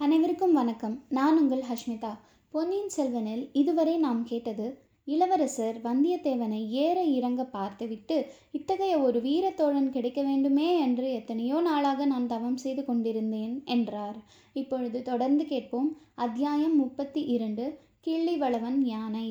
அனைவருக்கும் வணக்கம். நான் உங்கள் ஹஷ்மிதா. பொன்னியின் செல்வனில் இதுவரை நாம் கேட்டது இளவரசர் வந்தியத்தேவனை ஏற இறங்க பார்த்துவிட்டு இத்தகைய ஒரு வீரத்தோழன் கிடைக்க வேண்டுமே என்று எத்தனையோ நாளாக நான் தவம் செய்து கொண்டிருந்தேன் என்றார். இப்பொழுது தொடர்ந்து கேட்போம். அத்தியாயம் முப்பத்தி இரண்டு கிள்ளிவளவன் யானை.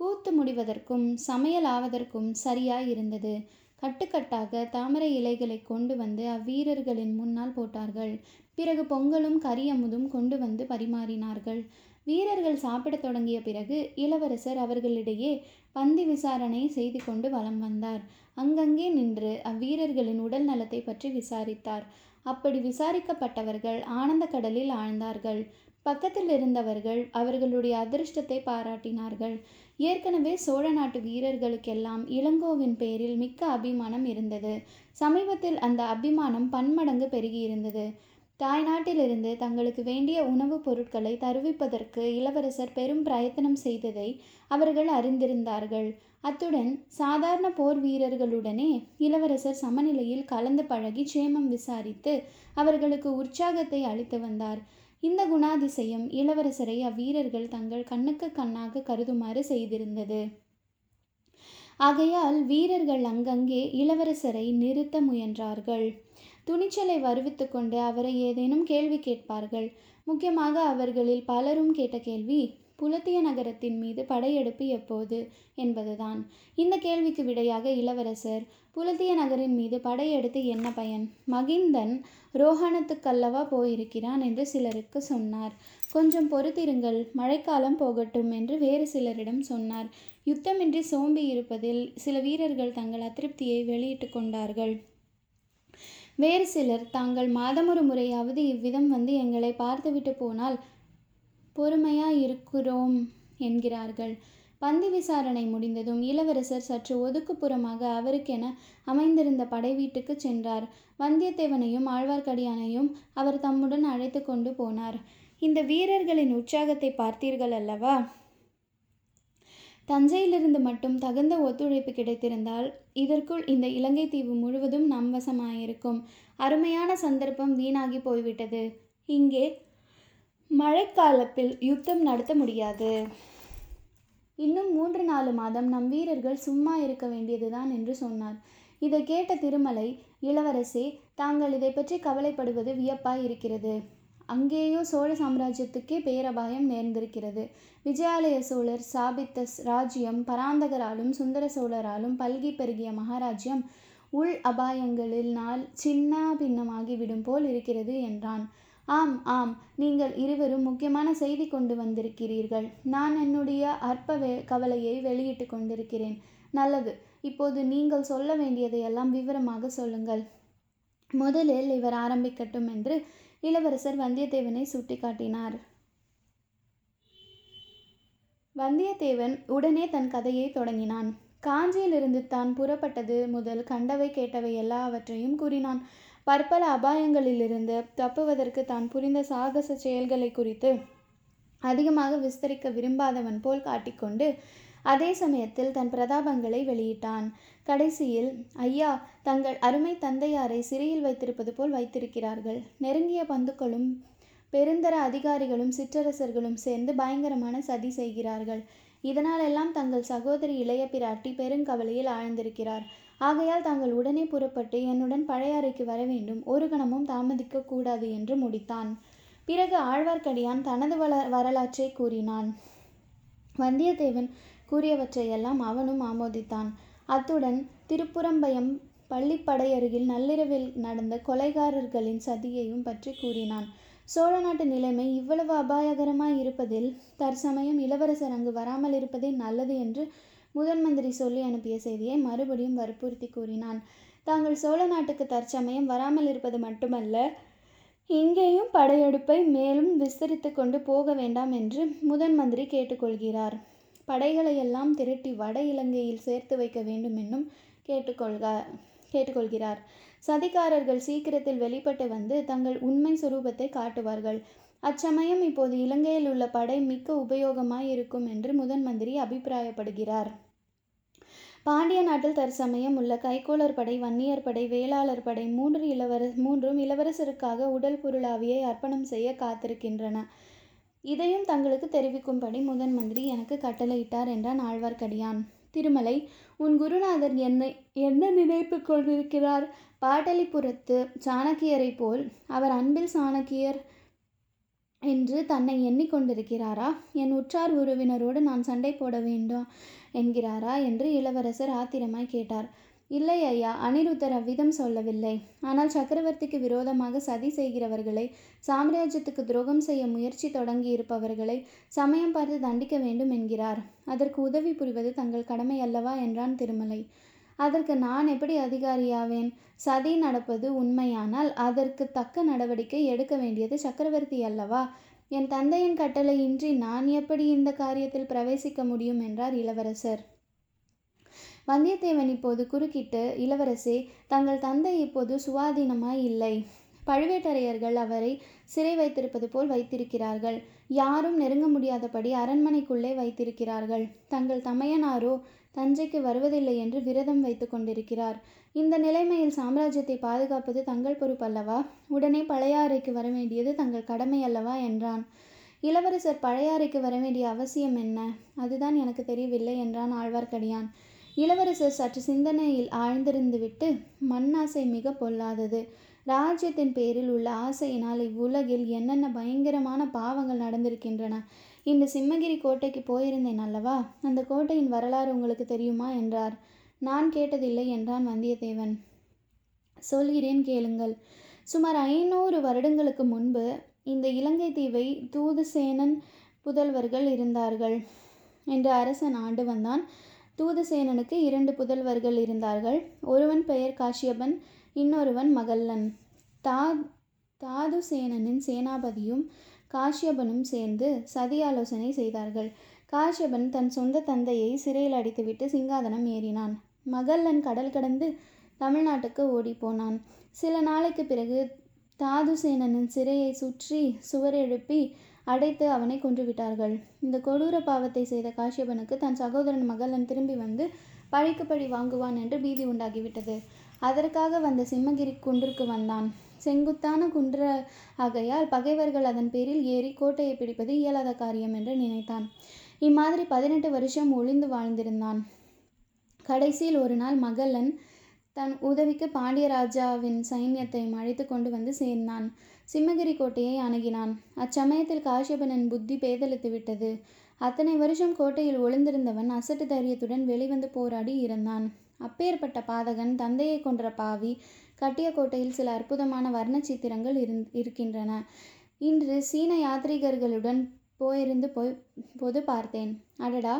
கூத்து முடிவதற்கும் சமையல் ஆவதற்கும் சரியாய் இருந்தது. கட்டுக்கட்டாக தாமரை இலைகளை கொண்டு வந்து அவ்வீரர்களின் முன்னால் போட்டார்கள். பிறகு பொங்கலும் கரியமுதும் கொண்டு வந்து பரிமாறினார்கள். வீரர்கள் சாப்பிடத் தொடங்கிய பிறகு இளவரசர் அவர்களிடையே பந்தி விசாரணை செய்து கொண்டு வலம் வந்தார். அங்கங்கே நின்று அவ்வீரர்களின் உடல் நலத்தை பற்றி விசாரித்தார். அப்படி விசாரிக்கப்பட்டவர்கள் ஆனந்த கடலில் ஆழ்ந்தார்கள். பக்கத்தில் இருந்தவர்கள் அவர்களுடைய அதிர்ஷ்டத்தை பாராட்டினார்கள். ஏற்கனவே சோழ நாட்டு வீரர்களுக்கெல்லாம் இளங்கோவின் பேரில் மிக்க அபிமானம் இருந்தது. சமீபத்தில் அந்த அபிமானம் பன்மடங்கு பெருகியிருந்தது. தாய்நாட்டிலிருந்து தங்களுக்கு வேண்டிய உணவுப் பொருட்களை தருவிப்பதற்கு இளவரசர் பெரும் பிரயத்தனம் செய்ததை அவர்கள் அறிந்திருந்தார்கள். அத்துடன் சாதாரண போர் வீரர்களுடனே இளவரசர் சமநிலையில் கலந்து பழகி சேமம் விசாரித்து அவர்களுக்கு உற்சாகத்தை அளித்து வந்தார். இந்த குணாதிசயம் இளவரசரை அவ்வீரர்கள் தங்கள் கண்ணுக்கு கண்ணாக கருதுமாறு செய்திருந்தது. ஆகையால் வீரர்கள் அங்கங்கே இளவரசரை நிறுத்த முயன்றார்கள். துணிச்சலை வருவித்து கொண்டு அவரை ஏதேனும் கேள்வி கேட்பார்கள். முக்கியமாக அவர்களில் பலரும் கேட்ட கேள்வி புலத்திய நகரத்தின் மீது படையெடுப்பு எப்போது? என்பதுதான். இந்த கேள்விக்கு விடையாக இளவரசர் புலத்திய நகரின் மீது படையெடுத்து என்ன பயன்? மகிந்தன் ரோஹணத்துக்கல்லவா போயிருக்கிறான் என்று சிலருக்கு சொன்னார். கொஞ்சம் பொறுத்திருங்கள் மழைக்காலம் போகட்டும் என்று வேறு சிலரிடம் சொன்னார். யுத்தமின்றி சோம்பி இருப்பதில் சில வீரர்கள் தங்கள் அதிருப்தியை வெளியிட்டு கொண்டார்கள். வேறு சிலர் தாங்கள் மாதமொரு முறையாவது இவ்விதம் வந்து எங்களை பார்த்துவிட்டு போனால் பொறுமையாக இருக்கிறோம் என்கிறார்கள். பந்தி விசாரணை முடிந்ததும் இளவரசர் சற்று ஒதுக்குப்புறமாக அவருக்கென அமைந்திருந்த படை வீட்டுக்கு சென்றார். வந்தியத்தேவனையும் ஆழ்வார்க்கடியானையும் அவர் தம்முடன் அழைத்து கொண்டு போனார். இந்த வீரர்களின் உற்சாகத்தை பார்த்தீர்கள் அல்லவா? தஞ்சையிலிருந்து மட்டும் தகுந்த ஒத்துழைப்பு கிடைத்திருந்தால் இதற்குள் இந்த இலங்கை தீவு முழுவதும் நம் வசமாயிருக்கும் அருமையான சந்தர்ப்பம் வீணாகி போய்விட்டது. இங்கே மழைக்காலத்தில் யுத்தம் நடத்த முடியாது. இன்னும் மூன்று நாலு மாதம் நம் வீரர்கள் சும்மா இருக்க வேண்டியதுதான் என்று சொன்னார். இதை கேட்ட திருமலை இளவரசே தாங்கள் இதை பற்றி கவலைப்படுவது வியப்பாய் இருக்கிறது அங்கேயோ சோழ சாம்ராஜ்யத்துக்கே பேரபாயம் நேர்ந்திருக்கிறது. விஜயாலய சோழர் சாபித்த ராஜ்யம் பராந்தகராலும் சுந்தர சோழராலும் பல்கி பெருகிய மகாராஜ்யம் உள் அபாயங்களில் நாள் சின்ன பின்னமாகிவிடும் போல் இருக்கிறது என்றான். ஆம் ஆம் நீங்கள் இருவரும் முக்கியமான செய்தி கொண்டு வந்திருக்கிறீர்கள். நான் என்னுடைய அற்ப வே கவலையை வெளியிட்டு கொண்டிருக்கிறேன். நல்லது. இப்போது நீங்கள் சொல்ல வேண்டியதையெல்லாம் விவரமாக சொல்லுங்கள். முதலில் இவர் ஆரம்பிக்கட்டும் என்று இளவரசர் வந்தியத்தேவனை சுட்டிக்காட்டினார். வந்தியத்தேவன் உடனே தன் கதையை தொடங்கினான். காஞ்சியிலிருந்து தான் புறப்பட்டது முதல் கண்டவை கேட்டவை எல்லாவற்றையும் கூறினான். பற்பல அபாயங்களிலிருந்து தப்புவதற்கு தான் புரிந்த சாகச செயல்களை குறித்து அதிகமாக விஸ்தரிக்க விரும்பாதவன் போல் காட்டிக்கொண்டு அதே சமயத்தில் தன் பிரதாபங்களை வெளியிட்டான். கடைசியில் ஐயா தங்கள் அருமை தந்தையாரை சிறையில் வைத்திருப்பது போல் வைத்திருக்கிறார்கள். நெருங்கிய பந்துக்களும் பெருந்தர அதிகாரிகளும் சிற்றரசர்களும் சேர்ந்து பயங்கரமான சதி செய்கிறார்கள். இதனாலெல்லாம் தங்கள் சகோதரி இளைய பிராட்டி பெருங்கவலையில் ஆழ்ந்திருக்கிறார். ஆகையால் தாங்கள் உடனே புறப்பட்டு என்னுடன் பழையாறைக்கு வர வேண்டும். ஒரு கணமும் தாமதிக்க கூடாது என்று முடித்தான். பிறகு ஆழ்வார்க்கடியான் தனது வள வரலாற்றை கூறினான். வந்தியத்தேவன் கூறியவற்றையெல்லாம் அவனும் ஆமோதித்தான். அத்துடன் திருப்புறம்பயம் பள்ளிப்படை அருகில் நள்ளிரவில் நடந்த கொலைகாரர்களின் சதியையும் பற்றி கூறினான். சோழ நாட்டு நிலைமை இவ்வளவு அபாயகரமாய் இருப்பதில் தற்சமயம் இளவரசர் அங்கு வராமல் இருப்பதே நல்லது என்று முதன் மந்திரி சொல்லி அனுப்பிய செய்தியை மறுபடியும் வற்புறுத்தி கூறினான். தாங்கள் சோழ நாட்டுக்கு தற்சமயம் வராமல் இருப்பது மட்டுமல்ல இங்கேயும் படையெடுப்பை மேலும் விஸ்தரித்து கொண்டு போக வேண்டாம் என்று முதன் மந்திரி கேட்டுக்கொள்கிறார். படைகளை எல்லாம் திரட்டி வட இலங்கையில் சேர்த்து வைக்க வேண்டும் என்னும் கேட்டுக்கொள்க கேட்டுக்கொள்கிறார். சதிகாரர்கள் சீக்கிரத்தில் வெளிப்பட்டு வந்து தங்கள் உண்மை சுரூபத்தை காட்டுவார்கள். அச்சமயம் இப்போது இலங்கையில் உள்ள படை மிக்க உபயோகமாய் இருக்கும் என்று முதன் மந்திரி அபிப்பிராயப்படுகிறார். பாண்டிய நாட்டில் தற்சமயம் உள்ள கைக்கோளர் படை வன்னியர் படை வேளாளர் படை மூன்று இளவர மூன்றும் இளவரசருக்காக உடல் பொருளாவியை அர்ப்பணம் செய்ய காத்திருக்கின்றன. இதையும் தங்களுக்கு தெரிவிக்கும்படி முதன் மந்திரி எனக்கு கட்டளையிட்டார் என்றான் ஆழ்வார்க்கடியான். திருமலை உன் குருநாதர் என்னை என்ன நினைப்பு கொண்டிருக்கிறார்? பாட்டலிபுரத்து சாணக்கியரைப் போல் அவர் அன்பில் சாணக்கியர் என்று தன்னை எண்ணிக்கொண்டிருக்கிறாரா என் உற்றார் உறவினரோடு நான் சண்டை போட வேண்டும் என்கிறாரா? என்று இளவரசர் ஆத்திரமாய் கேட்டார். இல்லை ஐயா அனிருத்தர் அவ்விதம் சொல்லவில்லை. ஆனால் சக்கரவர்த்திக்கு விரோதமாக சதி செய்கிறவர்களை சாம்ராஜ்யத்துக்கு துரோகம் செய்ய முயற்சி தொடங்கியிருப்பவர்களை சமயம் பார்த்து தண்டிக்க வேண்டும் என்கிறார். அதற்கு உதவி புரிவது தங்கள் கடமை அல்லவா என்றான் திருமலை. அதற்கு நான் எப்படி அதிகாரியாவேன்? சதி நடப்பது உண்மையானால் அதற்கு தக்க நடவடிக்கை எடுக்க வேண்டியது சக்கரவர்த்தி அல்லவா? என் தந்தையின் கட்டளையின்றி நான் எப்படி இந்த காரியத்தில் பிரவேசிக்க முடியும் என்றார் இளவரசர். வந்தியத்தேவன் இப்போது குறுக்கிட்டு இளவரசே தங்கள் தந்தை இப்போது சுவாதீனமாய் இல்லை. பழுவேட்டரையர்கள் அவரை சிறை வைத்திருப்பது போல் வைத்திருக்கிறார்கள். யாரும் நெருங்க முடியாதபடி அரண்மனைக்குள்ளே வைத்திருக்கிறார்கள். தங்கள் தமையனாரோ தஞ்சைக்கு வருவதில்லை என்று விரதம் வைத்து கொண்டிருக்கிறார். இந்த நிலைமையில் சாம்ராஜ்யத்தை பாதுகாப்பது தங்கள் பொறுப்பல்லவா உடனே பழையாறைக்கு வர வேண்டியது தங்கள் கடமை அல்லவா? என்றான். இளவரசர் பழையாறைக்கு வர வேண்டிய அவசியம் என்ன? அதுதான் எனக்கு தெரியவில்லை என்றான் ஆழ்வார்க்கடியான். இளவரசர் சற்று சிந்தனையில் ஆழ்ந்திருந்துவிட்டு மண்ணாசை மிக பொல்லாதது. ராஜ்யத்தின் பேரில் உள்ள ஆசையினால் இவ்வுலகில் என்னென்ன பயங்கரமான பாவங்கள் நடந்திருக்கின்றன? இந்த சிம்மகிரி கோட்டைக்கு போயிருந்தேன் அல்லவா? அந்த கோட்டையின் வரலாறு உங்களுக்கு தெரியுமா? என்றார். நான் கேட்டதில்லை என்றான் வந்தியத்தேவன். சொல்கிறேன் கேளுங்கள். சுமார் ஐநூறு வருடங்களுக்கு முன்பு இந்த இலங்கை தீவை தூதுசேனன் புதல்வர்கள் இருந்தார்கள் என்று அரசன் ஆண்டு வந்தான். தூதுசேனனுக்கு இரண்டு புதல்வர்கள் இருந்தார்கள். ஒருவன் பெயர் காஷ்யபன் இன்னொருவன் மகல்லன். தா தாதுசேனனின் சேனாபதியும் காஷ்யபனும் சேர்ந்து சதி ஆலோசனை செய்தார்கள். காஷ்யபன் தன் சொந்த தந்தையை சிறையில் அடைத்துவிட்டு சிங்காதனம் ஏறினான். மகல்லன் கடல் கடந்து தமிழ்நாட்டுக்கு ஓடிப்போனான். சில நாளைக்கு பிறகு தாதுசேனனின் சிறையை சுற்றி சுவர் எழுப்பி அடைத்து அவனை கொன்றுவிட்டார்கள். இந்த கொடூர பாவத்தை செய்த காஷ்யபனுக்கு தன் சகோதரன் மகளன் திரும்பி வந்து பழிக்கு பழி வாங்குவான் என்று பீதி உண்டாகிவிட்டது. அதற்காக வந்த சிம்மகிரி குன்றுக்கு வந்தான். செங்குத்தான குன்ற ஆகையால் பகைவர்கள் அதன் பேரில் ஏறி கோட்டையை பிடிப்பது இயலாத காரியம் என்று நினைத்தான். இம்மாதிரி பதினெட்டு வருஷம் ஒளிந்து வாழ்ந்திருந்தான். கடைசியில் ஒரு நாள் மகளன் தன் உதவிக்கு பாண்டியராஜாவின் சைன்யத்தை அழைத்து கொண்டு வந்து சேர்ந்தான். சிம்மகிரி கோட்டையை அணுகினான். அச்சமயத்தில் காஷ்யபனின் புத்தி பேதலித்து விட்டது. அத்தனை வருஷம் கோட்டையில் ஒளிந்திருந்தவன் அசட்டு தைரியத்துடன் வெளிவந்து போராடி இருந்தான். அப்பேற்பட்ட பாதகன் தந்தையை கொன்ற பாவி கட்டிய கோட்டையில் சில அற்புதமான வர்ண சித்திரங்கள் இருந் இருக்கின்றன. இன்று சீன யாத்ரீகர்களுடன் போயிருந்து போய் போது பார்த்தேன். அடடா!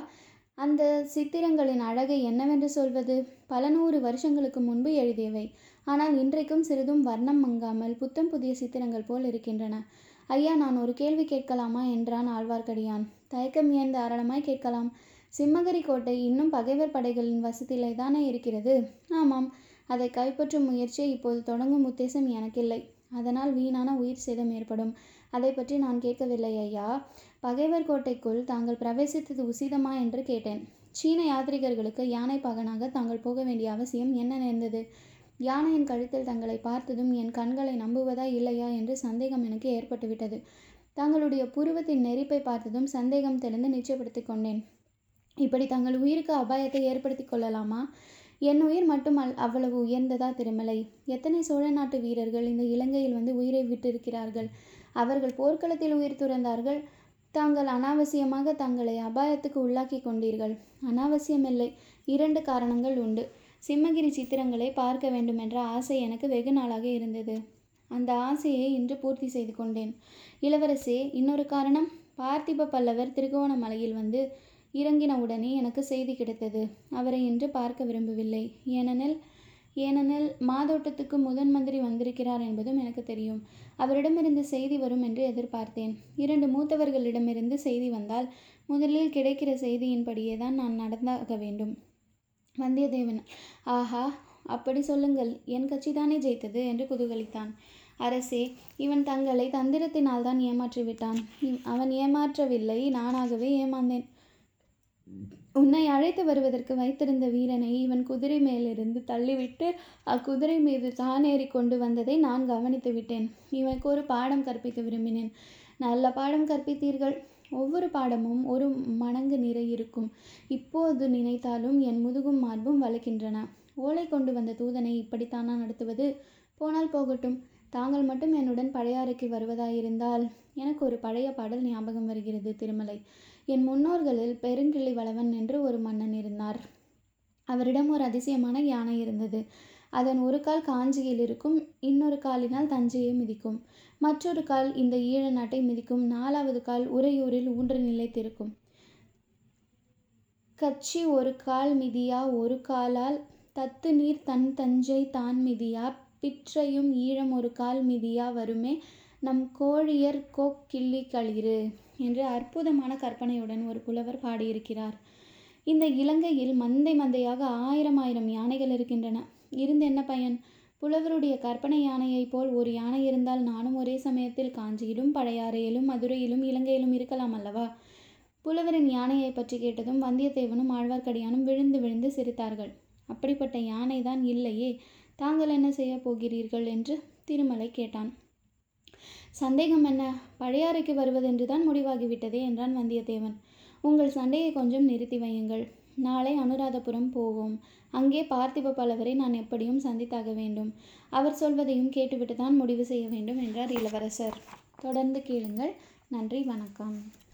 அந்த சித்திரங்களின் அழகை என்னவென்று சொல்வது? பல நூறு வருஷங்களுக்கு முன்பு எழுதியவை. ஆனால் இன்றைக்கும் சிறிதும் வர்ணம் மங்காமல் புத்தம் புதிய சித்திரங்கள் போல் இருக்கின்றன. ஐயா நான் ஒரு கேள்வி கேட்கலாமா? என்றான் ஆழ்வார்க்கடியான். தயக்கம் ஏன் தாராளமாய் கேட்கலாம்? சிம்மகிரி கோட்டை இன்னும் பகைவர் படைகளின் வசதியிலே தானே இருக்கிறது? ஆமாம் அதை கைப்பற்றும் முயற்சியை இப்போது தொடங்கும் உத்தேசம் எனக்கில்லை. அதனால் வீணான உயிர் சேதம் ஏற்படும். அதை பற்றி நான் கேட்கவில்லை ஐயா. பகைவர் கோட்டைக்குள் தாங்கள் பிரவேசித்தது உசிதமா என்று கேட்டேன். சீன யாத்ரிகர்களுக்கு யானை பகனாக தாங்கள் போக வேண்டிய அவசியம் என்ன நேர்ந்தது? யானையின் கழுத்தில் தங்களை பார்த்ததும் என் கண்களை நம்புவதா இல்லையா என்று சந்தேகம் எனக்கு ஏற்பட்டுவிட்டது. தங்களுடைய புருவத்தின் நெரிப்பை பார்த்ததும் சந்தேகம் தெளிந்து நிச்சயப்படுத்தி கொண்டேன். இப்படி தங்கள் உயிருக்கு அபாயத்தை ஏற்படுத்தி கொள்ளலாமா? என் உயிர் மட்டும் அல் அவ்வளவு உயர்ந்ததா திருமலை? எத்தனை சோழ நாட்டு வீரர்கள் இந்த இலங்கையில் வந்து உயிரை விட்டிருக்கிறார்கள்? அவர்கள் போர்க்களத்தில் உயிர் துறந்தார்கள். தாங்கள் அனாவசியமாக தங்களை அபாயத்துக்கு உள்ளாக்கி கொண்டீர்கள். அனாவசியமில்லை. இரண்டு காரணங்கள் உண்டு. சிம்மகிரி சித்திரங்களை பார்க்க வேண்டுமென்ற ஆசை எனக்கு வெகு நாளாக இருந்தது. அந்த ஆசையை இன்று பூர்த்தி செய்து கொண்டேன். இளவரசே இன்னொரு காரணம். பார்த்திப பல்லவர் திருகோணமலையில் வந்து இறங்கின உடனே எனக்கு செய்தி கிடைத்தது. அவரை இன்று பார்க்க விரும்பவில்லை. ஏனெனில் ஏனெனில் மாதோட்டத்துக்கு முதன் மந்திரி வந்திருக்கிறார் என்பதும் எனக்கு தெரியும். அவரிடமிருந்து செய்தி வரும் என்று எதிர்பார்த்தேன். இரண்டு மூத்தவர்களிடமிருந்து செய்தி வந்தால் முதலில் கிடைக்கிற செய்தியின்படியே தான் நான் நடந்தாக வேண்டும். வந்தியத்தேவன் ஆஹா அப்படி சொல்லுங்கள். என் கட்சிதானே ஜெயித்தது? என்று குதூகலித்தான். அரசே இவன் தங்களை தந்திரத்தினால் தான் ஏமாற்றி விட்டான் அவன் ஏமாற்றவில்லை. நானாகவே ஏமாந்தேன். உன்னை அழைத்து வருவதற்கு வைத்திருந்த வீரனை இவன் குதிரை மேலிருந்து தள்ளிவிட்டு அக்குதிரை மீது தானேறி கொண்டு வந்ததை நான் கவனித்து விட்டேன். இவனுக்கு ஒரு பாடம் கற்பிக்க விரும்பினேன். நல்ல பாடம் கற்பித்தீர்கள். ஒவ்வொரு பாடமும் ஒரு மடங்கு நிறை இருக்கும். இப்போது நினைத்தாலும் என் முதுகும் மார்பும் வலுக்கின்றன. ஓலை கொண்டு வந்த தூதனை இப்படித்தானா நடத்துவது? போனால் போகட்டும். தாங்கள் மட்டும் என்னுடன் பழையாறைக்கு வருவதாயிருந்தால் எனக்கு ஒரு பழைய பாடல் ஞாபகம் வருகிறது திருமலை. என் முன்னோர்களில் பெருங்கிள்ளி வளவன் என்று ஒரு மன்னன் இருந்தார். அவரிடம் ஒரு அதிசயமான யானை இருந்தது. அதன் ஒரு கால் காஞ்சியில் இருக்கும் இன்னொரு காலினால் தஞ்சையை மிதிக்கும். மற்றொரு கால் இந்த ஈழ நாட்டை மிதிக்கும். நாலாவது கால் உறையூரில் ஊன்று நிலைத்திருக்கும். கட்சி ஒரு கால் மிதியா ஒரு காலால் தத்து நீர் தன் தஞ்சை தான் மிதியா பிற்றையும் ஈழம் ஒரு கால் மிதியா வருமே நம் கோழியர் கோக் கிள்ளி களிறு. என்று அற்புதமான கற்பனையுடன் ஒரு புலவர் பாடியிருக்கிறார். இந்த இலங்கையில் மந்தை மந்தையாக ஆயிரம் ஆயிரம் யானைகள் இருக்கின்றன. இருந்து என்ன பயன்? புலவருடைய கற்பனை யானையைப் போல் ஒரு யானை இருந்தால் நானும் ஒரே சமயத்தில் காஞ்சியிலும் பழையாறையிலும் மதுரையிலும் இலங்கையிலும் இருக்கலாம் அல்லவா? புலவரின் யானையை பற்றி கேட்டதும் வந்தியத்தேவனும் ஆழ்வார்க்கடியானும் விழுந்து விழுந்து சிரித்தார்கள். அப்படிப்பட்ட யானை தான் இல்லையே தாங்கள் என்ன செய்ய போகிறீர்கள்? என்று திருமலை கேட்டான். சந்தேகம் என்ன? பழையாறைக்கு வருவதென்று தான் முடிவாகிவிட்டதே என்றான் வந்தியத்தேவன். உங்கள் சண்டையை கொஞ்சம் நிறுத்தி வையுங்கள். நாளை அனுராதபுரம் போவோம். அங்கே பார்த்திப பல்லவரை நான் எப்படியும் சந்தித்தாக வேண்டும். அவர் சொல்வதையும் கேட்டுவிட்டு தான் முடிவு செய்ய வேண்டும் என்றார் இளவரசர். தொடர்ந்து கேளுங்கள். நன்றி வணக்கம்.